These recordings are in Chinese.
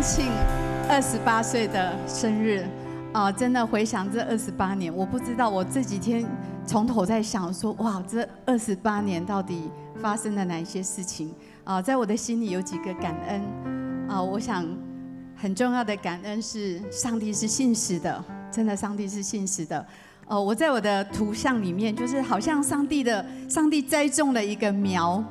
庆二十八岁的生日啊！真的回想这二十八年，我不知道我这几天从头在想说，哇，这二十八年到底发生了哪些事情啊？在我的心里有几个感恩啊！我想很重要的感恩是上帝是信实的，真的上帝是信实的。哦，我在我的图像里面，就是好像上帝的上帝栽种了一个苗，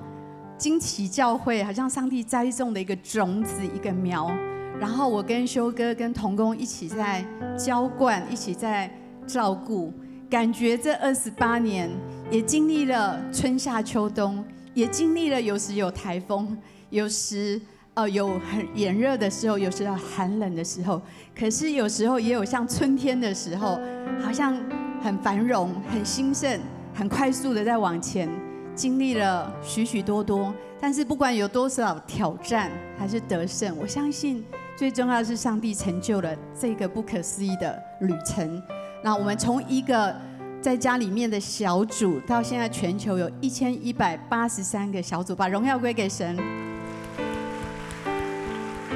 惊奇教会好像上帝栽种的一个种子，一个苗。然后我跟修哥跟童工一起在浇灌，一起在照顾，感觉这二十八年也经历了春夏秋冬，也经历了有时有台风，有时呃有很炎热的时候，有时候寒冷的时候，可是有时候也有像春天的时候，好像。很繁荣，很兴盛，很快速的在往前，经历了许许多多。但是不管有多少挑战，还是得胜，我相信最重要的是上帝成就了这个不可思议的旅程。那我们从一个在家里面的小组，到现在全球有一千一百八十三个小组，把荣耀归给神。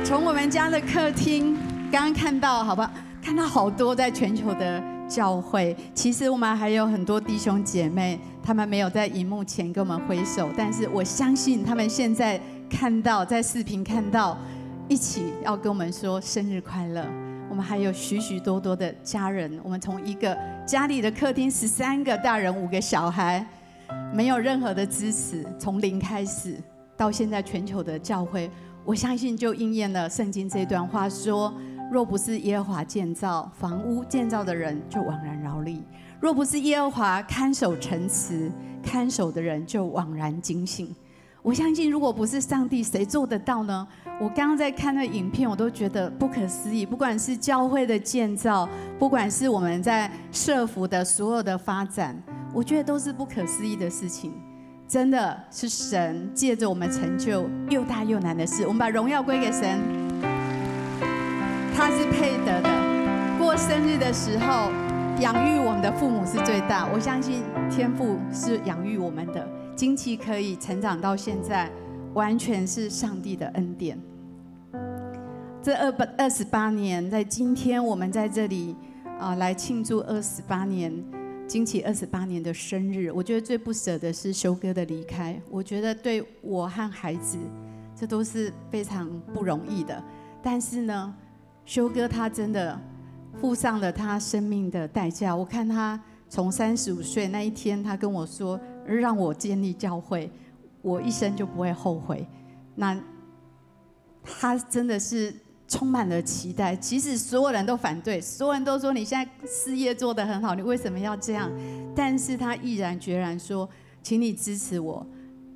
从我们家的客厅，刚刚看到，好吧，看到好多在全球的。教会其实我们还有很多弟兄姐妹，他们没有在荧幕前跟我们挥手，但是我相信他们现在看到，在视频看到，一起要跟我们说生日快乐。我们还有许许多多的家人，我们从一个家里的客厅，十三个大人，五个小孩，没有任何的支持，从零开始，到现在全球的教会，我相信就应验了圣经这段话说。若不是耶和华建造房屋，建造的人就枉然劳力；若不是耶和华看守城池，看守的人就枉然警醒。我相信，如果不是上帝，谁做得到呢？我刚刚在看那影片，我都觉得不可思议。不管是教会的建造，不管是我们在社福的所有的发展，我觉得都是不可思议的事情。真的是神借着我们成就又大又难的事。我们把荣耀归给神。他是配得的。过生日的时候，养育我们的父母是最大。我相信天父是养育我们的，惊奇可以成长到现在，完全是上帝的恩典。这二八二十八年，在今天我们在这里啊，来庆祝二十八年惊奇二十八年的生日。我觉得最不舍的是修哥的离开。我觉得对我和孩子，这都是非常不容易的。但是呢，修哥他真的付上了他生命的代价。我看他从三十五岁那一天，他跟我说：“让我建立教会，我一生就不会后悔。”那他真的是充满了期待。即使所有人都反对，所有人都说你现在事业做得很好，你为什么要这样？但是他毅然决然说：“请你支持我，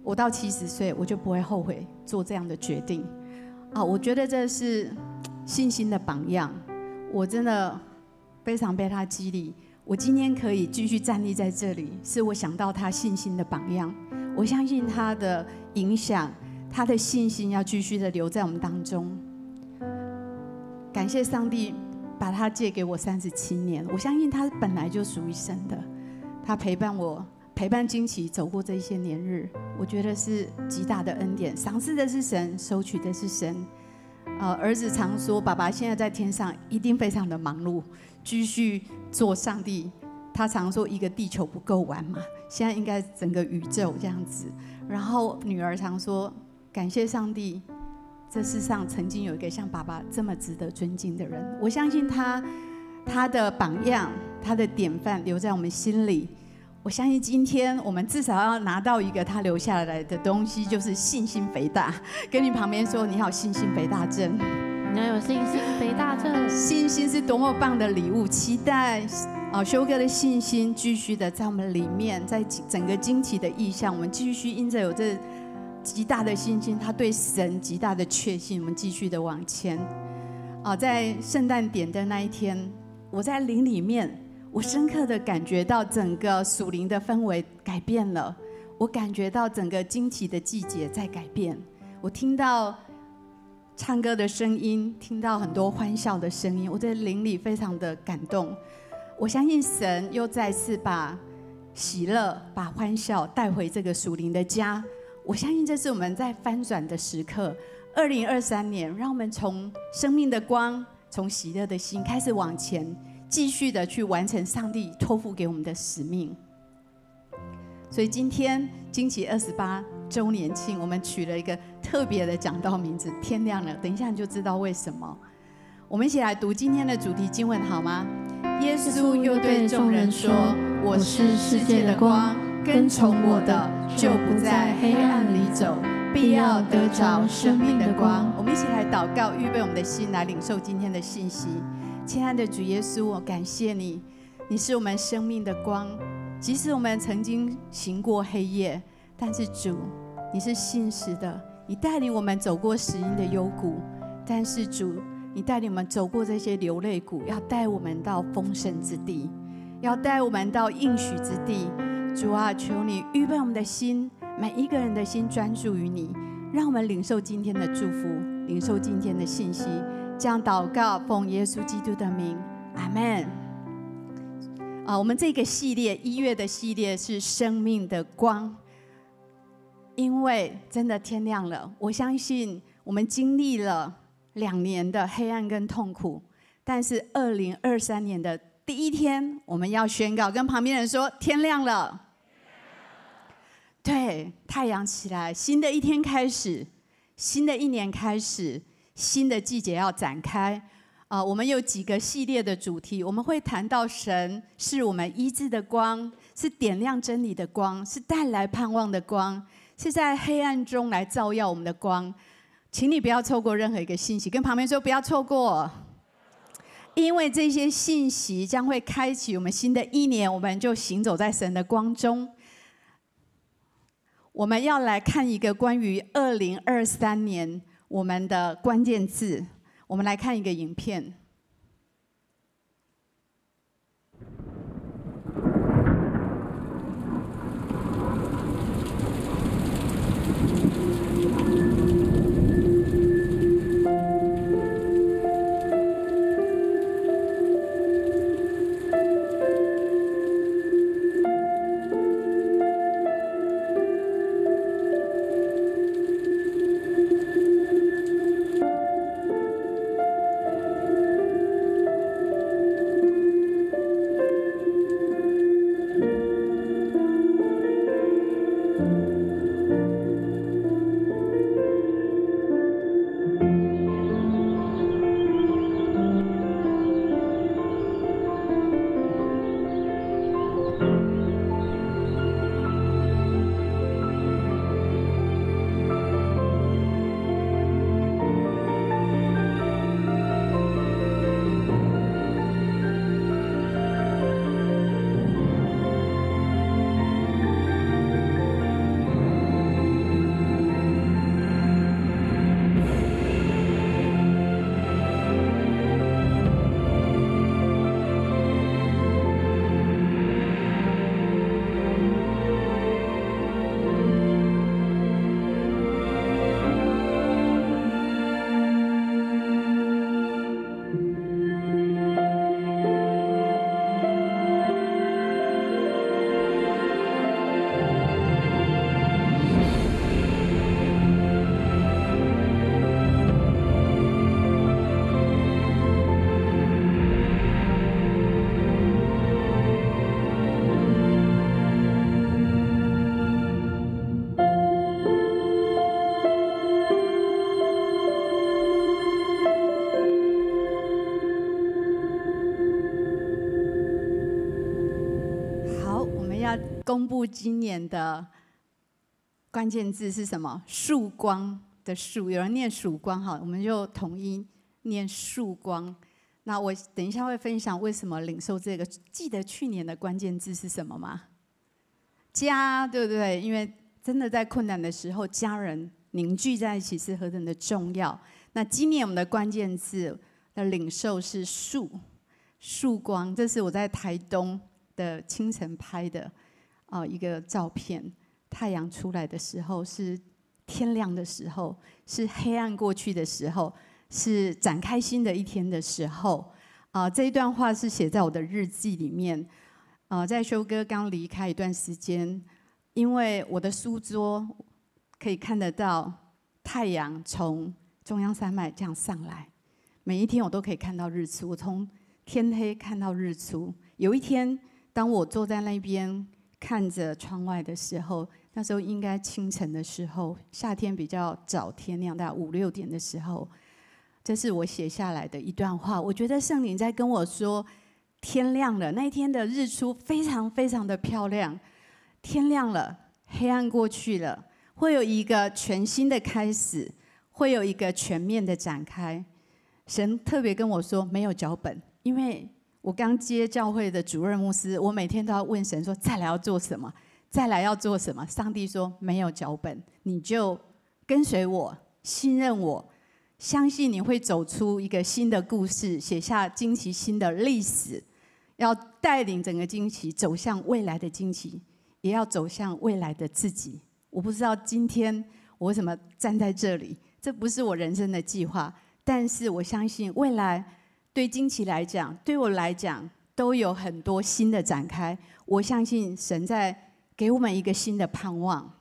我到七十岁我就不会后悔做这样的决定。”啊，我觉得这是。信心的榜样，我真的非常被他激励。我今天可以继续站立在这里，是我想到他信心的榜样。我相信他的影响，他的信心要继续的留在我们当中。感谢上帝把他借给我三十七年，我相信他本来就属于神的。他陪伴我，陪伴惊奇走过这些年日，我觉得是极大的恩典。赏赐的是神，收取的是神。呃，儿子常说，爸爸现在在天上一定非常的忙碌，继续做上帝。他常说，一个地球不够玩嘛，现在应该整个宇宙这样子。然后女儿常说，感谢上帝，这世上曾经有一个像爸爸这么值得尊敬的人。我相信他，他的榜样，他的典范留在我们心里。我相信今天我们至少要拿到一个他留下来的东西，就是信心肥大。跟你旁边说，你好，信心肥大症。要有信心肥大症。信心是多么棒的礼物！期待啊，修哥的信心继续的在我们里面，在整个惊奇的意象，我们继续因着有这极大的信心，他对神极大的确信，我们继续的往前。啊，在圣诞点灯那一天，我在林里面。我深刻的感觉到整个属灵的氛围改变了，我感觉到整个惊奇的季节在改变。我听到唱歌的声音，听到很多欢笑的声音，我在灵里非常的感动。我相信神又再次把喜乐、把欢笑带回这个属灵的家。我相信这是我们在翻转的时刻。二零二三年，让我们从生命的光，从喜乐的心开始往前，继续的去完成上帝托付给我们的使命。所以今天惊奇二十八周年庆，我们取了一个特别的讲到名字。天亮了，等一下你就知道为什么。我们一起来读今天的主题经文好吗？耶稣又对众人说：“我是世界的光，跟从我的就不在黑暗里走，必要得着生命的光。”我们一起来祷告，预备我们的心来领受今天的信息。亲爱的主耶稣，我感谢你，你是我们生命的光。即使我们曾经行过黑夜，但是主，你是信实的，你带领我们走过死荫的幽谷。但是主，你带领我们走过这些流泪谷，要带我们到丰盛之地，要带我们到应许之地。主啊，求你预备我们的心，每一个人的心专注于你，让我们领受今天的祝福，领受今天的信息。这样祷告，奉耶稣基督的名，阿门。啊，我们这个系列一月的系列是生命的光，因为真的天亮了。我相信我们经历了两年的黑暗跟痛苦，但是二零二三年的第一天，我们要宣告，跟旁边人说：天亮了。对，太阳起来，新的一天开始，新的一年开始，新的季节要展开。啊，我们有几个系列的主题，我们会谈到神是我们医治的光，是点亮真理的光，是带来盼望的光，是在黑暗中来照耀我们的光。请你不要错过任何一个信息，跟旁边说不要错过，因为这些信息将会开启我们新的一年，我们就行走在神的光中。我们要来看一个关于二零二三年我们的关键字。我们来看一个影片。公布今年的关键字是什么？曙光的曙，有人念曙光哈，我们就统一念曙光。那我等一下会分享为什么领受这个。记得去年的关键字是什么吗？家，对不对？因为真的在困难的时候，家人凝聚在一起是何等的重要。那今年我们的关键字的领受是曙，曙光。这是我在台东的清晨拍的。啊，一个照片，太阳出来的时候是天亮的时候，是黑暗过去的时候，是展开新的一天的时候。啊，这一段话是写在我的日记里面。啊，在修哥刚离开一段时间，因为我的书桌可以看得到太阳从中央山脉这样上来，每一天我都可以看到日出。我从天黑看到日出。有一天，当我坐在那边看着窗外的时候，那时候应该清晨的时候，夏天比较早天亮，大概五六点的时候，这是我写下来的一段话。我觉得圣灵在跟我说，天亮了，那一天的日出非常非常的漂亮。天亮了，黑暗过去了，会有一个全新的开始，会有一个全面的展开。神特别跟我说，没有脚本，因为我刚接教会的主任牧师，我每天都要问神说，再来要做什么，再来要做什么。上帝说没有脚本，你就跟随我，信任我，相信你会走出一个新的故事，写下惊奇新的历史，要带领整个惊奇走向未来的惊奇。也要走向未来的自己。我不知道今天我为什么站在这里，这不是我人生的计划，但是我相信未来对惊奇来讲，对我来讲都有很多新的展开。我相信神在给我们一个新的盼望，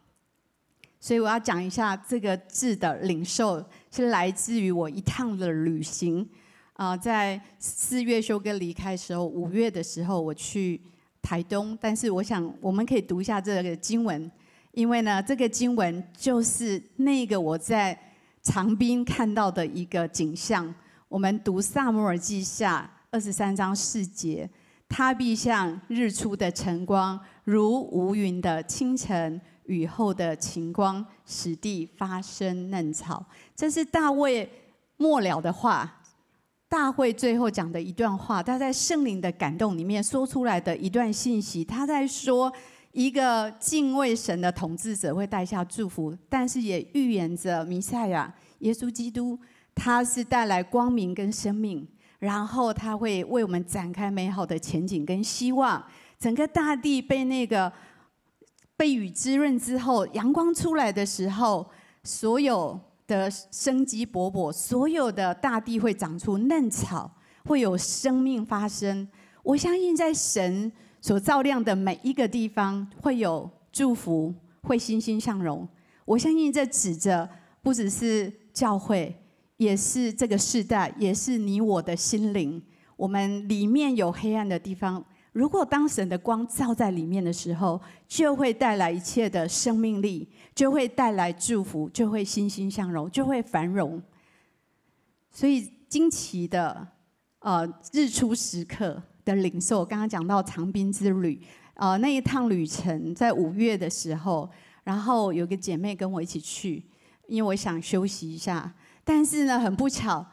所以我要讲一下这个字的领受，是来自于我一趟的旅行。啊，在四月修哥离开的时候，五月的时候我去。台东，但是我想我们可以读一下这个经文，因为呢，这个经文就是那个我在长滨看到的一个景象。我们读撒母耳记下二十三章四节，他必像日出的晨光，如无云的清晨，雨后的晴光，使地发生嫩草。这是大卫末了的话。大卫最后讲的一段话，他在圣灵的感动里面说出来的一段信息，他在说一个敬畏神的统治者会带下祝福，但是也预言着弥赛亚耶稣基督，他是带来光明跟生命，然后他会为我们展开美好的前景跟希望。整个大地被那个被雨滋润之后，阳光出来的时候，所有。的生机勃勃，所有的大地会长出嫩草，会有生命发生。我相信，在神所照亮的每一个地方，会有祝福，会欣欣向荣。我相信，这指着不只是教会，也是这个世代，也是你我的心灵。我们里面有黑暗的地方。如果当神的光照在里面的时候，就会带来一切的生命力，就会带来祝福，就会欣欣向荣，就会繁荣。所以惊奇的呃日出时刻的领受，刚刚讲到长滨之旅，呃那一趟旅程在五月的时候，然后有个姐妹跟我一起去，因为我想休息一下，但是呢很不巧。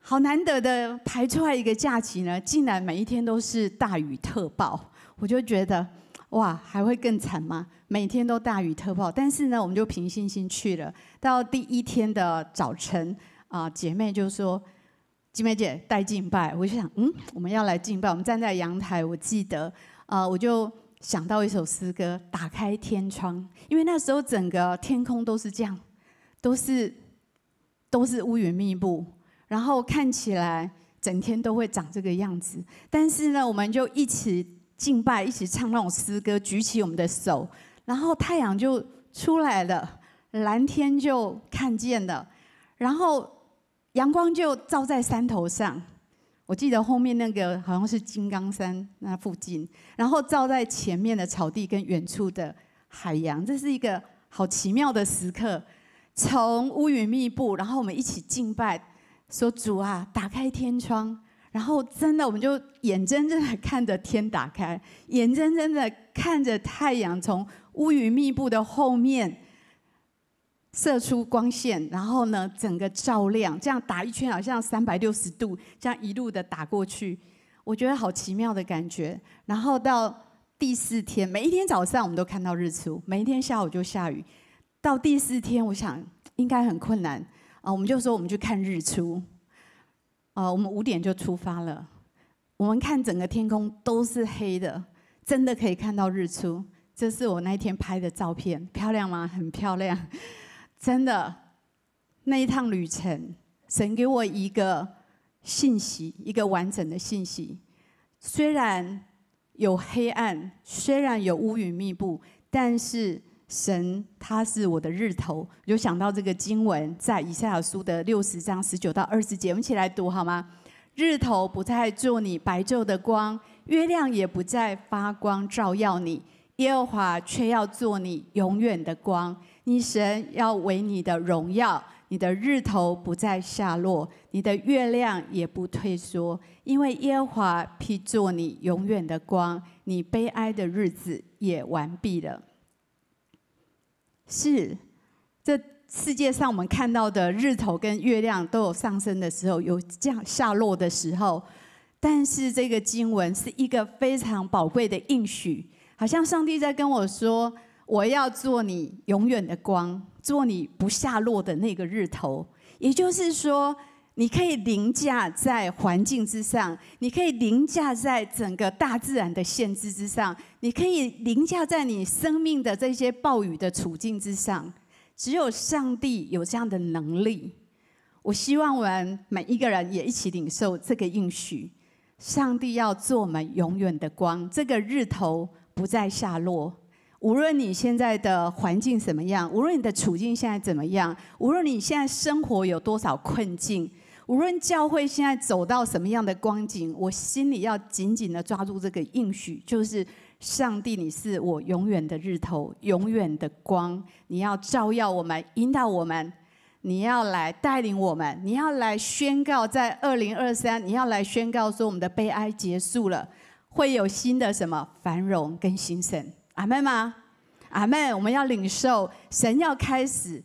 好难得的排出来一个假期呢，竟然每一天都是大雨特报，我就觉得哇，还会更惨吗？每天都大雨特报，但是呢，我们就凭信心去了。到第一天的早晨啊，姐妹就说：“金梅姐带敬拜。”我就想，嗯，我们要来敬拜。我们站在阳台，我记得啊，我就想到一首诗歌：“打开天窗”，因为那时候整个天空都是这样，都是都是乌云密布。然后看起来整天都会长这个样子，但是呢，我们就一起敬拜，一起唱那种诗歌，举起我们的手，然后太阳就出来了，蓝天就看见了，然后阳光就照在山头上。我记得后面那个好像是金刚山那附近，然后照在前面的草地跟远处的海洋，这是一个好奇妙的时刻。从乌云密布，然后我们一起敬拜。说主啊，打开天窗，然后真的，我们就眼睁睁的看着天打开，眼睁睁的看着太阳从乌云密布的后面射出光线，然后呢，整个照亮，这样打一圈，好像三百六十度，这样一路的打过去，我觉得好奇妙的感觉。然后到第四天，每一天早上我们都看到日出，每一天下午就下雨。到第四天，我想应该很困难。啊，我们就说我们去看日出。啊，我们五点就出发了。我们看整个天空都是黑的，真的可以看到日出。这是我那天拍的照片，漂亮吗？很漂亮，真的。那一趟旅程，神给我一个信息，一个完整的信息。虽然有黑暗，虽然有乌云密布，但是神他是我的日头，有想到这个经文在以赛亚书的六十章十九到二十节，我们一起来读好吗？日头不再做你白昼的光，月亮也不再发光照耀你，耶和华却要做你永远的光。你神要为你的荣耀，你的日头不再下落，你的月亮也不退缩，因为耶和华必做你永远的光，你悲哀的日子也完毕了。是，这世界上我们看到的日头跟月亮都有上升的时候，有降下落的时候。但是这个经文是一个非常宝贵的应许，好像上帝在跟我说：“我要做你永远的光，做你不下落的那个日头。”也就是说。你可以凌驾在环境之上，你可以凌驾在整个大自然的限制之上，你可以凌驾在你生命的这些暴雨的处境之上。只有上帝有这样的能力。我希望我们每一个人也一起领受这个应许：上帝要做我们永远的光，这个日头不再下落。无论你现在的环境怎么样，无论你的处境现在怎么样，无论你现在生活有多少困境。无论教会现在走到什么样的光景，我心里要紧紧的抓住这个应许，就是上帝，你是我永远的日头，永远的光，你要照耀我们，引导我们，你要来带领我们，你要来宣告，在二零二三，你要来宣告说，我们的悲哀结束了，会有新的什么繁荣跟兴盛，阿门吗？阿门。我们要领受神要开始，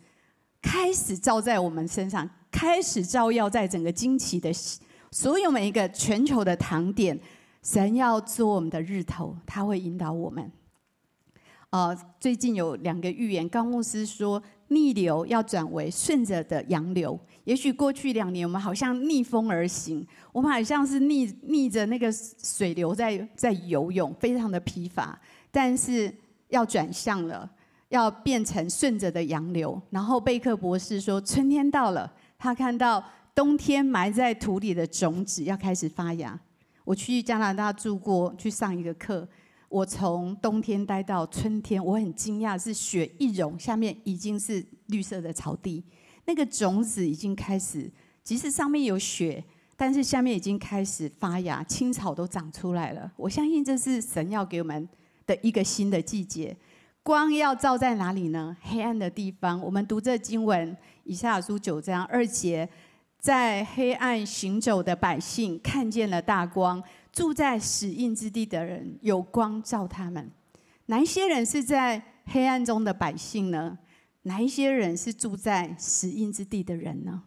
开始照在我们身上。开始照耀在整个惊奇的所有每一个全球的堂点，神要做我们的日头，他会引导我们。呃，最近有两个预言，高牧师说逆流要转为顺着的洋流。也许过去两年我们好像逆风而行，我们好像是逆逆着那个水流在在游泳，非常的疲乏。但是要转向了，要变成顺着的洋流。然后贝克博士说，春天到了。他看到冬天埋在土里的种子要开始发芽。我去加拿大住过，去上一个课。我从冬天待到春天，我很惊讶，是雪一融，下面已经是绿色的草地。那个种子已经开始，即使上面有雪，但是下面已经开始发芽，青草都长出来了。我相信这是神要给我们的一个新的季节。光要照在哪里呢？黑暗的地方。我们读这经文。以下书九章二节，在黑暗行走的百姓看见了大光，住在死荫之地的人有光照他们。哪一些人是在黑暗中的百姓呢？哪一些人是住在死荫之地的人呢？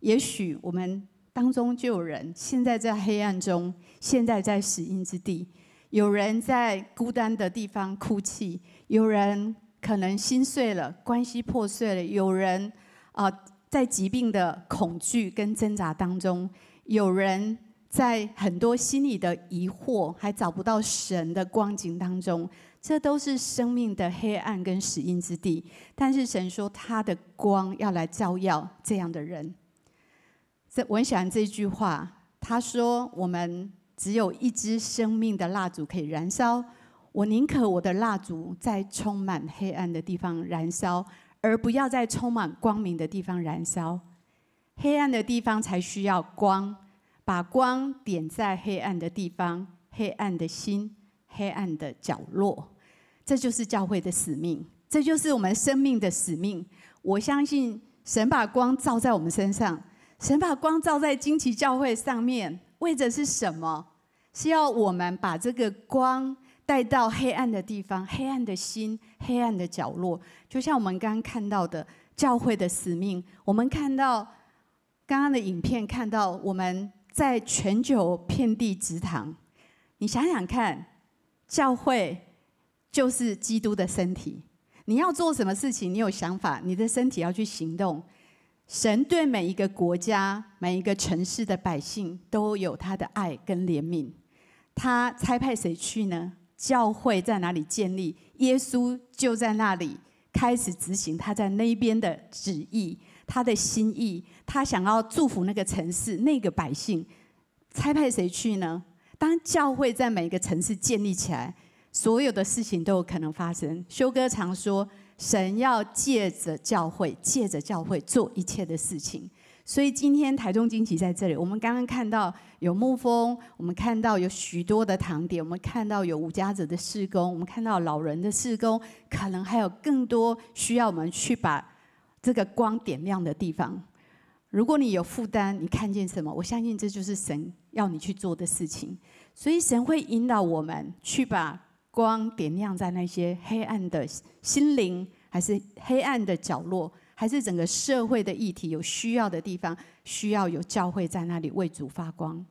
也许我们当中就有人现在在黑暗中，现在在死荫之地，有人在孤单的地方哭泣，有人可能心碎了，关系破碎了，有人。啊，在疾病的恐惧跟挣扎当中，有人在很多心里的疑惑，还找不到神的光景当中，这都是生命的黑暗跟死荫之地。但是神说，他的光要来照耀这样的人。这我很喜欢这句话，他说：“我们只有一支生命的蜡烛可以燃烧，我宁可我的蜡烛在充满黑暗的地方燃烧。”而不要在充满光明的地方燃烧，黑暗的地方才需要光，把光点在黑暗的地方、黑暗的心、黑暗的角落，这就是教会的使命，这就是我们生命的使命。我相信神把光照在我们身上，神把光照在惊奇教会上面，为的是什么？是要我们把这个光。带到黑暗的地方，黑暗的心，黑暗的角落，就像我们刚刚看到的教会的使命。我们看到刚刚的影片，看到我们在全球遍地植堂。你想想看，教会就是基督的身体。你要做什么事情，你有想法，你的身体要去行动。神对每一个国家、每一个城市的百姓都有他的爱跟怜悯。他差派谁去呢？教会在哪里建立？耶稣就在那里开始执行他在那边的旨意，他的心意。他想要祝福那个城市、那个百姓，差派谁去呢？当教会在每一个城市建立起来，所有的事情都有可能发生。修哥常说，神要借着教会，借着教会做一切的事情。所以今天台中惊奇在这里，我们刚刚看到有牧风，我们看到有许多的堂点，我们看到有无家者的施工，我们看到老人的施工，可能还有更多需要我们去把这个光点亮的地方。如果你有负担，你看见什么？我相信这就是神要你去做的事情。所以神会引导我们去把光点亮在那些黑暗的心灵，还是黑暗的角落，还是整个社会的议题有需要的地方，需要有教会在那里为主发光。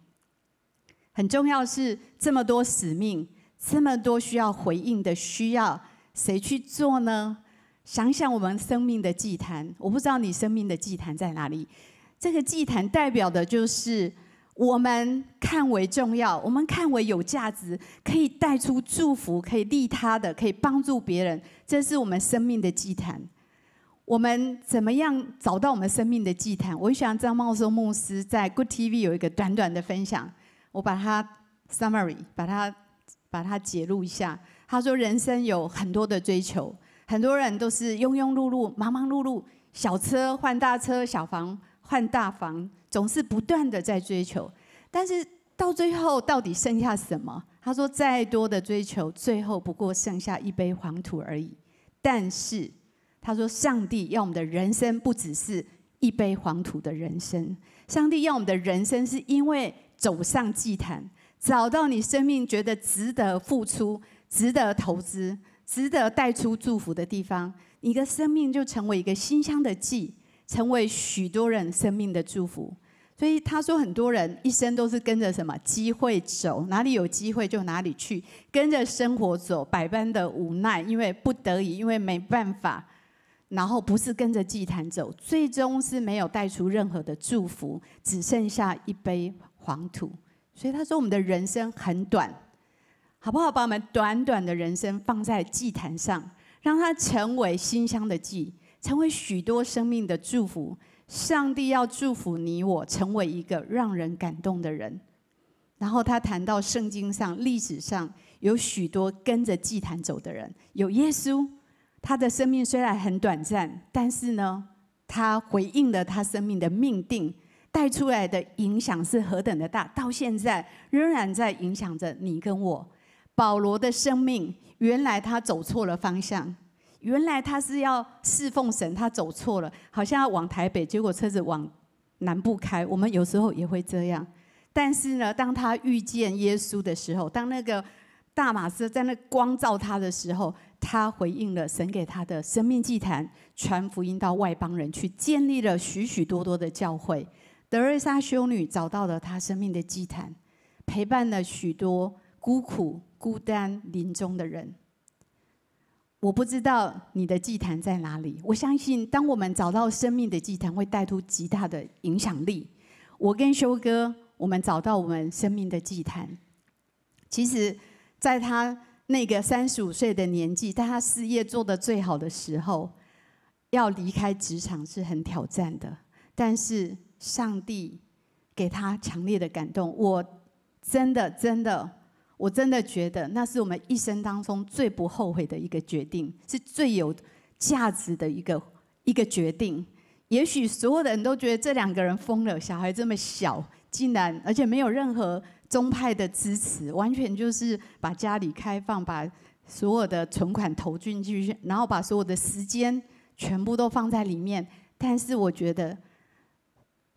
很重要是这么多使命，这么多需要回应的需要，谁去做呢？想想我们生命的祭坛，我不知道你生命的祭坛在哪里。这个祭坛代表的就是我们看为重要，我们看为有价值，可以带出祝福，可以利他的，可以帮助别人。这是我们生命的祭坛。我们怎么样找到我们生命的祭坛？我想张茂松牧师在 Good TV 有一个短短的分享，我把它 summary，把它把它解录一下。他说：人生有很多的追求。很多人都是庸庸碌碌、忙忙碌碌，小车换大车，小房换大房，总是不断的在追求。但是到最后，到底剩下什么？他说：再多的追求，最后不过剩下一杯黄土而已。但是他说，上帝要我们的人生不只是一杯黄土的人生，上帝要我们的人生是因为走上祭坛，找到你生命觉得值得付出、值得投资。值得带出祝福的地方，你的生命就成为一个馨香的祭，成为许多人生命的祝福。所以他说，很多人一生都是跟着什么机会走，哪里有机会就哪里去，跟着生活走，百般的无奈，因为不得已，因为没办法，然后不是跟着祭坛走，最终是没有带出任何的祝福，只剩下一杯黄土。所以他说，我们的人生很短。好不好？把我们短短的人生放在祭坛上，让它成为馨香的祭，成为许多生命的祝福。上帝要祝福你我，成为一个让人感动的人。然后他谈到圣经上、历史上有许多跟着祭坛走的人，有耶稣，他的生命虽然很短暂，但是呢，他回应了他生命的命定，带出来的影响是何等的大，到现在仍然在影响着你跟我。保罗的生命，原来他走错了方向，原来他是要侍奉神，他走错了，好像要往台北，结果车子往南部开。我们有时候也会这样，但是呢，当他遇见耶稣的时候，当那个大马士在那光照他的时候，他回应了神给他的生命祭坛，传福音到外邦人去，建立了许许多多的教会。德瑞莎修女找到了她生命的祭坛，陪伴了许多孤苦。孤单临终的人，我不知道你的祭坛在哪里。我相信，当我们找到生命的祭坛，会带出极大的影响力。我跟修哥，我们找到我们生命的祭坛。其实，在他那个三十五岁的年纪，在他事业做得最好的时候，要离开职场是很挑战的。但是，上帝给他强烈的感动。我真的，真的。我真的觉得那是我们一生当中最不后悔的一个决定，是最有价值的一个一个决定。也许所有的人都觉得这两个人疯了，小孩这么小，竟然而且没有任何宗派的支持，完全就是把家里开放，把所有的存款投进去，然后把所有的时间全部都放在里面。但是我觉得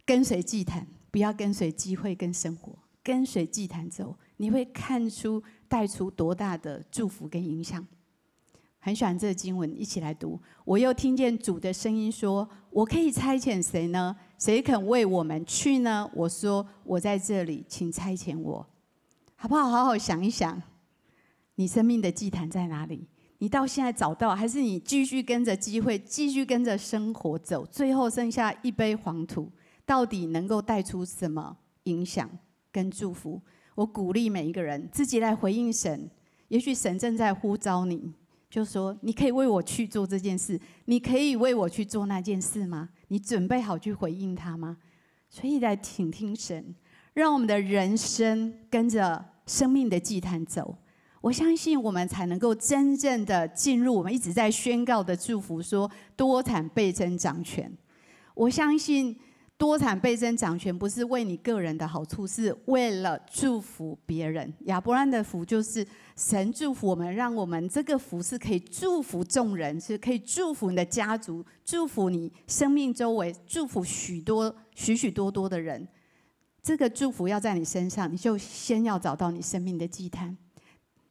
跟随祭坛，不要跟随机会跟生活，跟随祭坛走。你会看出带出多大的祝福跟影响。很喜欢这个经文，一起来读。我又听见主的声音说：“我可以差遣谁呢？谁肯为我们去呢？”我说：“我在这里，请差遣我。”好不好？好好想一想，你生命的祭坛在哪里？你到现在找到，还是你继续跟着机会，继续跟着生活走，最后剩下一杯黄土，到底能够带出什么影响跟祝福？我鼓励每一个人自己来回应神。也许神正在呼召你，就说：“你可以为我去做这件事，你可以为我去做那件事吗？你准备好去回应他吗？”所以来倾听神，让我们的人生跟着生命的祭坛走。我相信我们才能够真正的进入我们一直在宣告的祝福，说多产倍增掌权。我相信多产倍增掌权不是为你个人的好处，是为了祝福别人。亚伯兰的福就是神祝福我们，让我们这个福是可以祝福众人，是可以祝福你的家族，祝福你生命周围，祝福许多许许多多的人。这个祝福要在你身上，你就先要找到你生命的祭坛。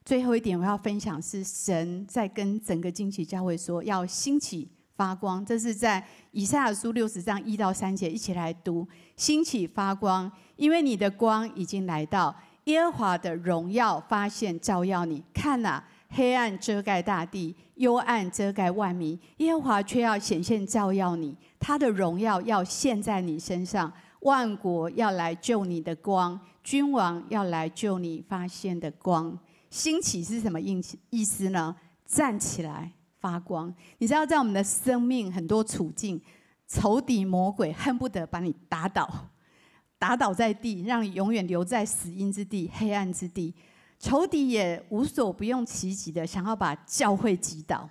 最后一点我要分享是神在跟整个惊奇教会说要兴起发光，这是在以赛亚书六十章一到三节，一起来读：兴起发光，因为你的光已经来到，耶和华的荣耀发现照耀你。看哪，黑暗遮盖大地，幽暗遮盖万民，耶和华却要显现照耀你，他的荣耀要现在你身上，万国要来救你的光，君王要来救你发现的光。兴起是什么意意思呢？站起来发光。你知道，在我们的生命很多处境，仇敌魔鬼恨不得把你打倒，打倒在地，让你永远留在死荫之地、黑暗之地。仇敌也无所不用其极的想要把教会击倒。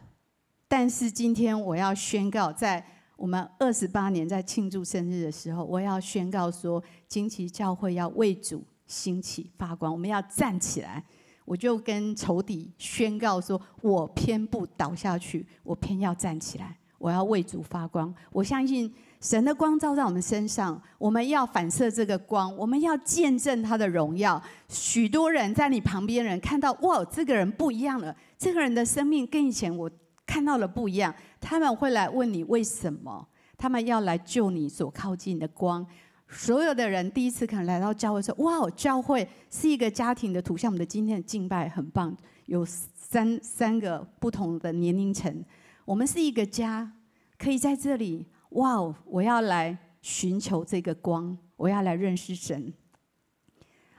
但是今天我要宣告，在我们二十八年在庆祝生日的时候，我要宣告说，惊奇教会要为主兴起发光，我们要站起来。我就跟仇敌宣告说：“我偏不倒下去，我偏要站起来，我要为主发光。我相信神的光照在我们身上，我们要反射这个光，我们要见证他的荣耀。许多人在你旁边人看到，哇，这个人不一样了，这个人的生命跟以前我看到了不一样。他们会来问你为什么？他们要来救你所靠近的光。”所有的人第一次可能来到教会说：“哇，教会是一个家庭的图像。我们的今天的敬拜很棒，有三三个不同的年龄层。我们是一个家，可以在这里。哇哦，我要来寻求这个光，我要来认识神。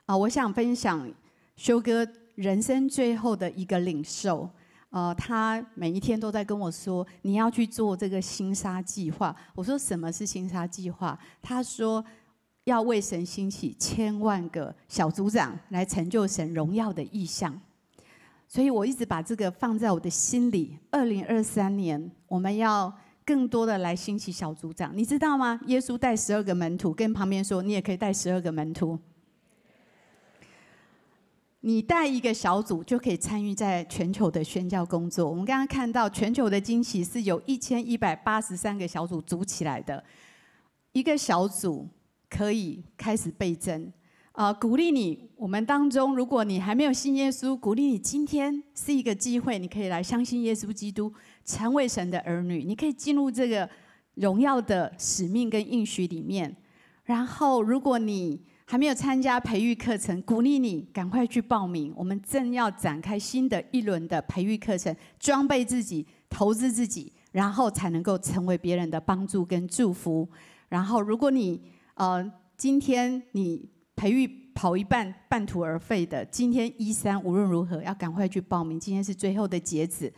啊，我想分享修哥人生最后的一个领受。呃，他每一天都在跟我说：你要去做这个星沙计划。我说什么是星沙计划？他说。要为神兴起千万个小组长来成就神荣耀的意向，所以我一直把这个放在我的心里。二零二三年，我们要更多的来兴起小组长，你知道吗？耶稣带十二个门徒，跟旁边说，你也可以带十二个门徒。你带一个小组就可以参与在全球的宣教工作。我们刚刚看到全球的惊喜是由一千一百八十三个小组组起来的，一个小组。可以开始倍增，啊、鼓励你。我们当中，如果你还没有信耶稣，鼓励你今天是一个机会，你可以来相信耶稣基督，成为神的儿女。你可以进入这个荣耀的使命跟应许里面。然后，如果你还没有参加培育课程，鼓励你赶快去报名。我们正要展开新的一轮的培育课程，装备自己，投资自己，然后才能够成为别人的帮助跟祝福。然后，如果你呃，今天你培育跑一半半途而废的，今天一三无论如何要赶快去报名，今天是最后的截止。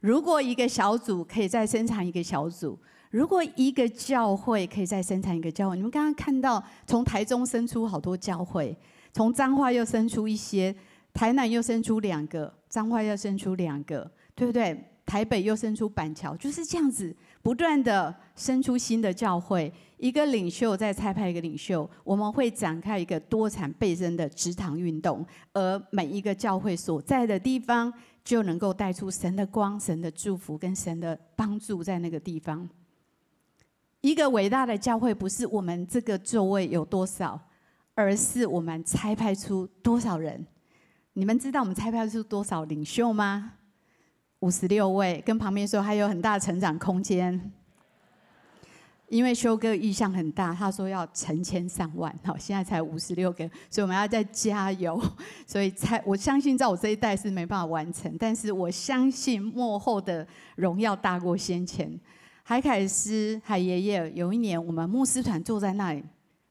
如果一个小组可以再生产一个小组，如果一个教会可以再生产一个教会，你们刚刚看到从台中生出好多教会，从彰化又生出一些，台南又生出两个，彰化又生出两个，对不对？台北又生出板桥，就是这样子不断的生出新的教会。一个领袖再拆派一个领袖，我们会展开一个多产倍增的职堂运动，而每一个教会所在的地方，就能够带出神的光、神的祝福跟神的帮助在那个地方。一个伟大的教会不是我们这个座位有多少，而是我们拆派出多少人。你们知道我们拆派出多少领袖吗？五十六位，跟旁边说还有很大的成长空间。因为修哥意向很大，他说要成千上万，好，现在才五十六个，所以我们要再加油。所以才我相信，在我这一代是没办法完成，但是我相信幕后的荣耀大过先前。海凯斯海爷爷有一年，我们牧师团坐在那里，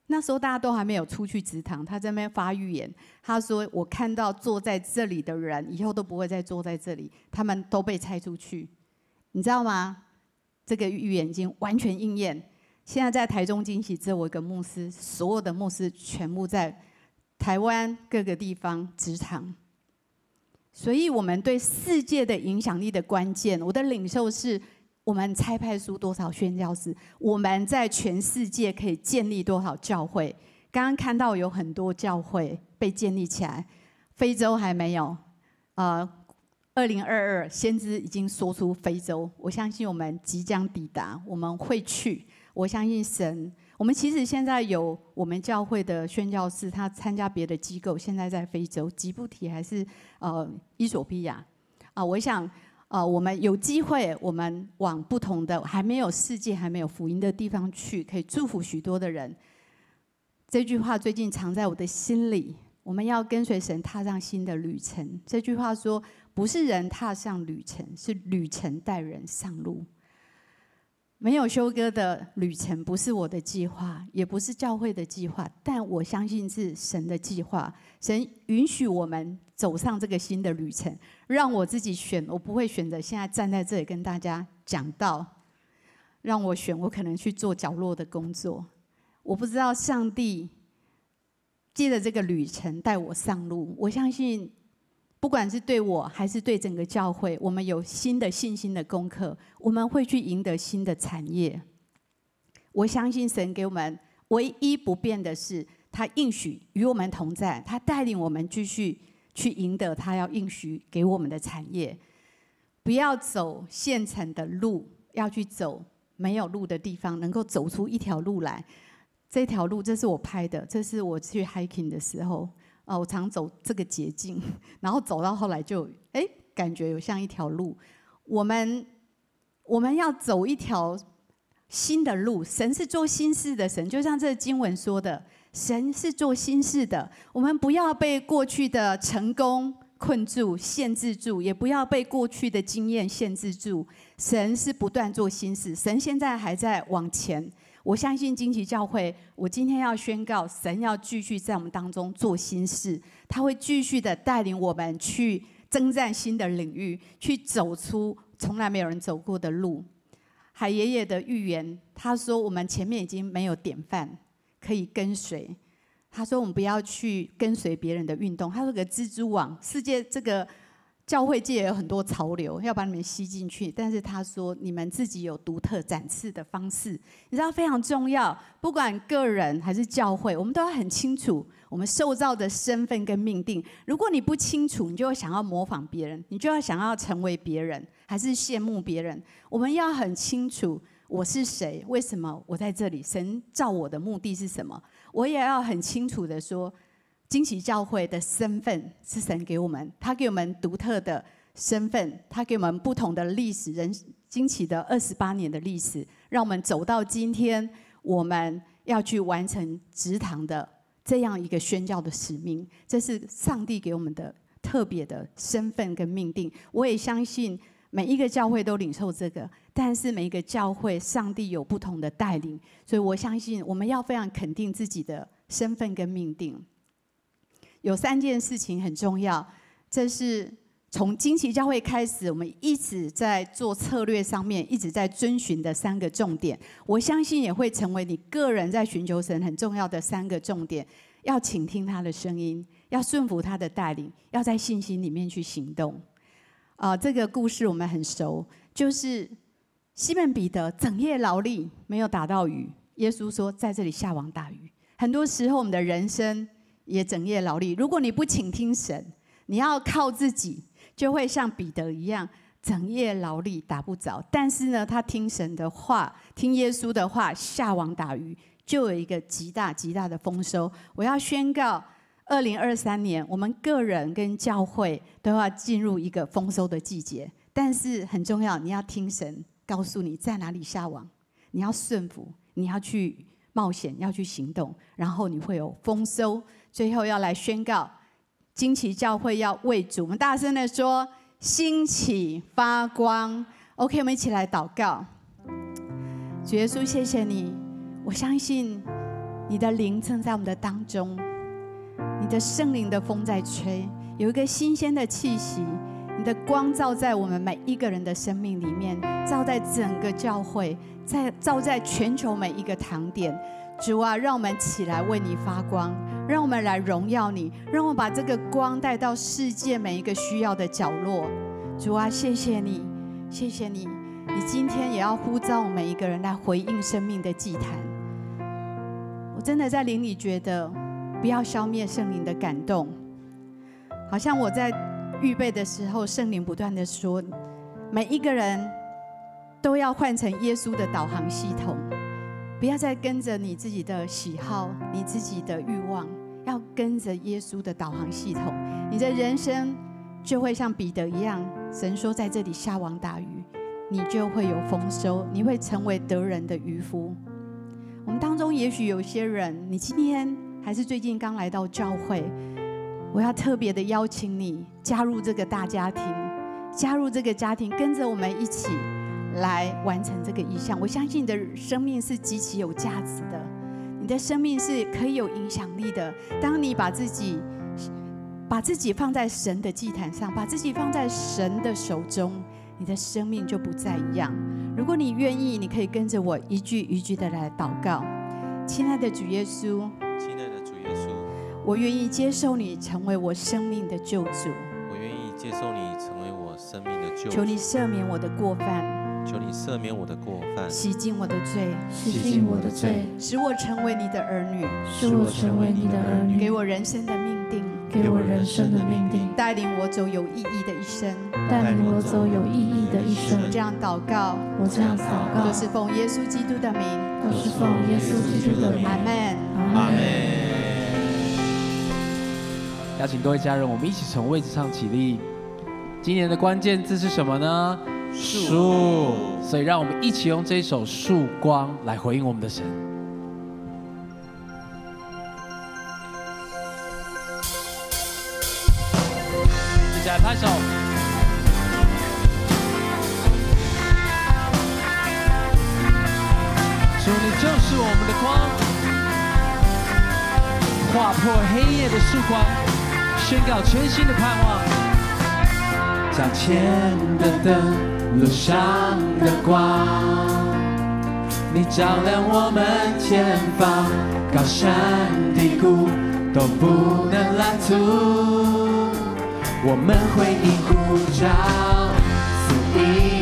那时候大家都还没有出去职堂，他在那边发预言，他说：“我看到坐在这里的人，以后都不会再坐在这里，他们都被拆出去。”你知道吗？这个预言已经完全应验。现在在台中惊喜，只有我一个牧师，所有的牧师全部在台湾各个地方职场。所以我们对世界的影响力的关键，我的领受是：我们差派出多少宣教士？我们在全世界可以建立多少教会？刚刚看到有很多教会被建立起来，非洲还没有。呃，二零二二先知已经说出非洲，我相信我们即将抵达，我们会去。我相信神。我们其实现在有我们教会的宣教士，他参加别的机构，现在在非洲，吉布提还是呃伊索比亚啊？我想呃，我们有机会，我们往不同的还没有世界还没有福音的地方去，可以祝福许多的人。这句话最近藏在我的心里。我们要跟随神踏上新的旅程。这句话说，不是人踏上旅程，是旅程带人上路。没有休哥的旅程，不是我的计划，也不是教会的计划，但我相信是神的计划。神允许我们走上这个新的旅程，让我自己选，我不会选择现在站在这里跟大家讲道。让我选，我可能去做角落的工作。我不知道上帝借着这个旅程带我上路。我相信。不管是对我还是对整个教会，我们有新的信心的功课，我们会去赢得新的产业。我相信神给我们唯一不变的是，他应许与我们同在，他带领我们继续去赢得他要应许给我们的产业。不要走现成的路，要去走没有路的地方，能够走出一条路来。这条路，这是我拍的，这是我去 hiking 的时候。哦，我常走这个捷径，然后走到后来就哎，感觉有像一条路。我们我们要走一条新的路。神是做新事的神，就像这经文说的，神是做新事的。我们不要被过去的成功困住、限制住，也不要被过去的经验限制住。神是不断做新事，神现在还在往前。我相信惊奇教会，我今天要宣告，神要继续在我们当中做新事，他会继续的带领我们去征战新的领域，去走出从来没有人走过的路。海爷爷的预言，他说我们前面已经没有典范可以跟随，他说我们不要去跟随别人的运动，他说个蜘蛛网，世界这个。教会界有很多潮流，要把你们吸进去。但是他说，你们自己有独特展示的方式，你知道非常重要。不管个人还是教会，我们都要很清楚我们受造的身份跟命定。如果你不清楚，你就会想要模仿别人，你就要想要成为别人，还是羡慕别人。我们要很清楚我是谁，为什么我在这里，神造我的目的是什么。我也要很清楚的说。惊奇教会的身份是神给我们，他给我们独特的身份，他给我们不同的历史，人惊奇的二十八年的历史，让我们走到今天，我们要去完成职堂的这样一个宣教的使命，这是上帝给我们的特别的身份跟命定。我也相信每一个教会都领受这个，但是每一个教会上帝有不同的带领，所以我相信我们要非常肯定自己的身份跟命定。有三件事情很重要，这是从惊奇教会开始，我们一直在做策略上面，一直在遵循的三个重点。我相信也会成为你个人在寻求神很重要的三个重点：要倾听他的声音，要顺服他的带领，要在信心里面去行动。啊，这个故事我们很熟，就是西门彼得整夜劳力没有打到鱼，耶稣说在这里下网打鱼。很多时候我们的人生。也整夜劳力。如果你不倾听神，你要靠自己，就会像彼得一样，整夜劳力打不着。但是呢，他听神的话，听耶稣的话，下网打鱼，就有一个极大极大的丰收。我要宣告，二零二三年，我们个人跟教会都要进入一个丰收的季节。但是很重要，你要听神告诉你在哪里下网，你要顺服，你要去冒险，要去行动，然后你会有丰收。最后要来宣告，惊奇教会要为主，我们大声的说：兴起发光。OK，我们一起来祷告。主耶稣，谢谢你，我相信你的灵正在我们的当中，你的圣灵的风在吹，有一个新鲜的气息，你的光照在我们每一个人的生命里面，照在整个教会，在照在全球每一个堂点。主啊，让我们起来为你发光，让我们来荣耀你，让我把这个光带到世界每一个需要的角落。主啊，谢谢你，谢谢你，你今天也要呼召我们每一个人来回应生命的祭坛。我真的在灵里觉得，不要消灭圣灵的感动。好像我在预备的时候，圣灵不断地说，每一个人都要换成耶稣的导航系统。不要再跟着你自己的喜好、你自己的欲望，要跟着耶稣的导航系统，你的人生就会像彼得一样。神说在这里下网打鱼，你就会有丰收，你会成为得人的渔夫。我们当中也许有些人，你今天还是最近刚来到教会，我要特别的邀请你加入这个大家庭，加入这个家庭，跟着我们一起。来完成这个意向，我相信你的生命是极其有价值的，你的生命是可以有影响力的。当你把自己把自己放在神的祭坛上，把自己放在神的手中，你的生命就不再一样。如果你愿意，你可以跟着我一句一句的来祷告。亲爱的主耶稣，亲爱的主耶稣，我愿意接受你成为我生命的救主。我愿意接受你成为我生命的救主。求你赦免我的过犯。求你赦免我的过犯，洗净我的罪，洗净我的罪，使我成为你的儿女，使我成为你的儿女，给我人生的命定，给我人生的命定，带领我走有意义的一生，带领我走有意义的一生。我这样祷告，我这样祷告，都是奉耶稣基督的名，都是奉耶稣基督的名。阿门，阿门。邀请各位家人，我们一起从位置上起立。今年的关键字是什么呢？树，所以让我们一起用这一首《曙光》来回应我们的神。一起来拍手。主，你就是我们的光，划破黑夜的曙光，宣告全新的盼望。脚前的灯。路上的光，你照亮我们前方，高山低谷都不能拦阻。我们会一鼓掌，死荫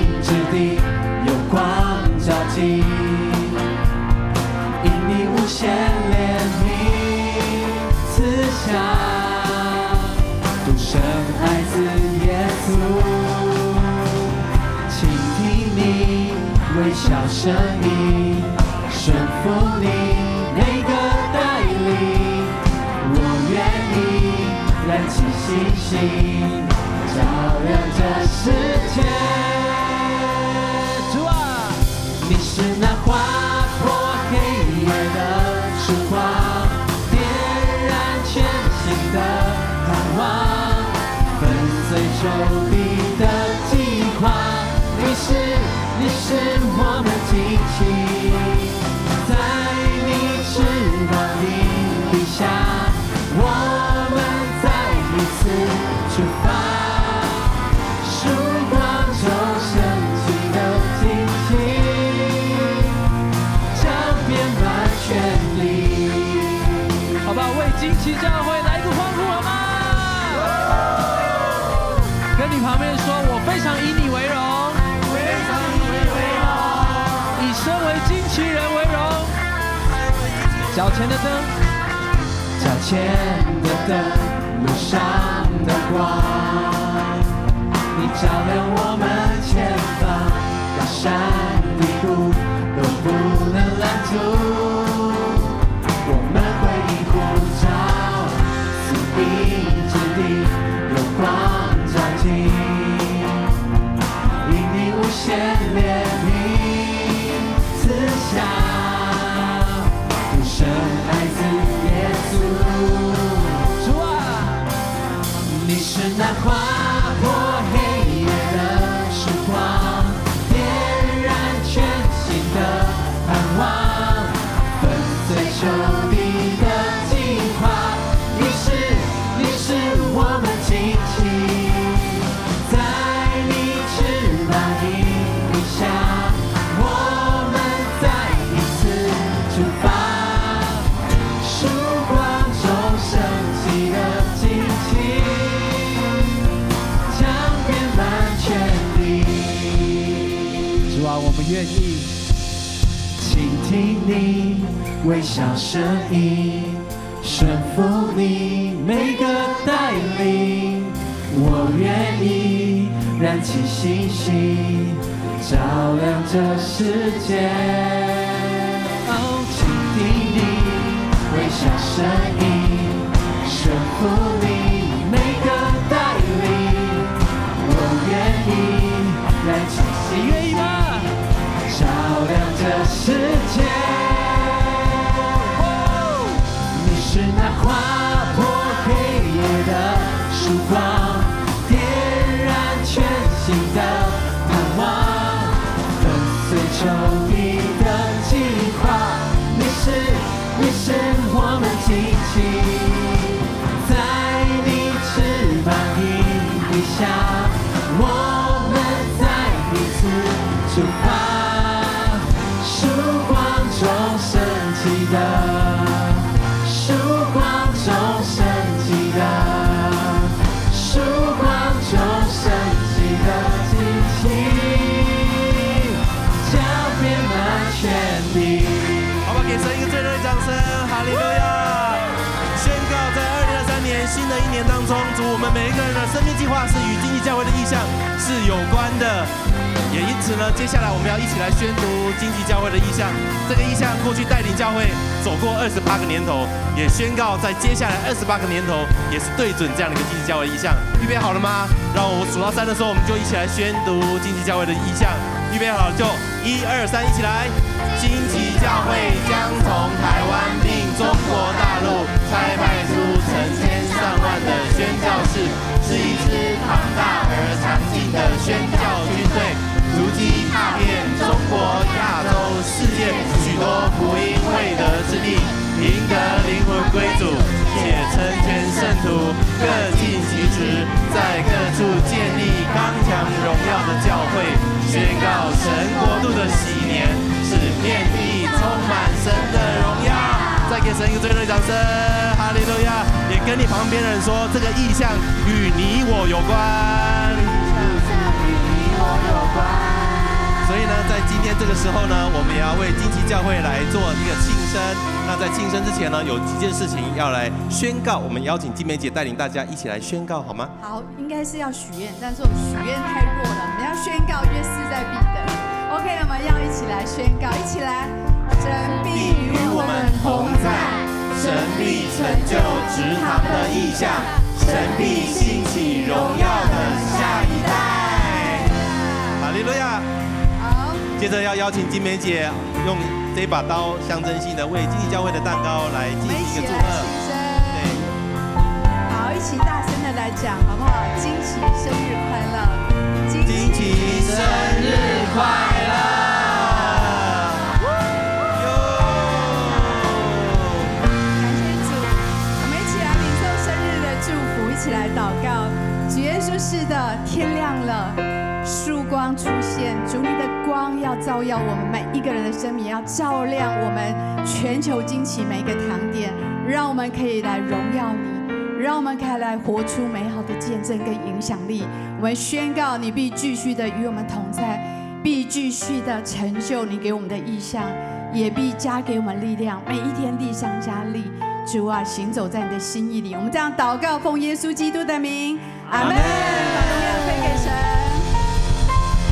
小声音，顺服你每个带领，我愿意燃起星星，照亮这脚前的灯，脚前的灯，路上的光，你照亮我们前方，高山低谷都不能拦阻。愿意倾听你微笑声音，顺服你每个带领。我愿意燃起星星，照亮这世界。哦，倾听你微笑声音，顺服的曙光中升起的曙光中升起的惊旗，浇遍满全地。好吧，给神一个最热的掌声，哈利路亚！宣告在二零二三年新的一年当中，祝我们每一个人的生命计划是与经济教会的意向是有关的。也因此呢，接下来我们要一起来宣读经济教会的意向。这个意向过去带领教会走过二十八个年头，也宣告在接下来二十八个年头也是对准这样的一个经济教会意向。预备好了吗？让我数到三的时候，我们就一起来宣读经济教会的意向。预备好了就一二三，一起来！经济教会将从台湾并中国大陆拆派出成千上万的宣教士，是一支庞大而强劲的宣教军队，足迹踏遍中国、亚洲、世界许多福音未得之地，赢得灵魂归主，且成全圣徒，各尽其职，在各处建立刚强荣耀的教会。宣告神国度的喜年，使遍地充满神的荣耀。再给神一个最热烈掌声，哈利路亚！也跟你旁边的人说，这个意象与你我有关。有关。所以呢，在今天这个时候呢，我们也要为荆棘教会来做一个庆生。那在庆生之前呢，有几件事情要来宣告。我们邀请金梅姐带领大家一起来宣告，好吗？好，应该是要许愿，但是我们许愿太弱了。我们要宣告，约势在必得。OK，我们要一起来宣告，一起来。神必与我们同在，神必成就职堂的异象，神必兴起荣耀的下一代。哈利路亚。好，接着要邀请金梅姐用。这把刀象征性的为经济教会的蛋糕来进行一个祝贺。对，好，一起大声的来讲，好不好？惊奇生日快乐！惊奇生日快乐！感谢主，我们一起来领受生日的祝福，一起来祷告。主耶稣，是的，天亮了。光出现，主你的光要照耀我们每一个人的生命，要照亮我们全球惊奇每一个堂点，让我们可以来荣耀你，让我们可以来活出美好的见证跟影响力。我们宣告，你必继续的与我们同在，必继续的成就你给我们的意象，也必加给我们力量，每一天力上加力。主啊，行走在你的心意里，我们这样祷告，奉耶稣基督的名，阿门。把荣耀归给神。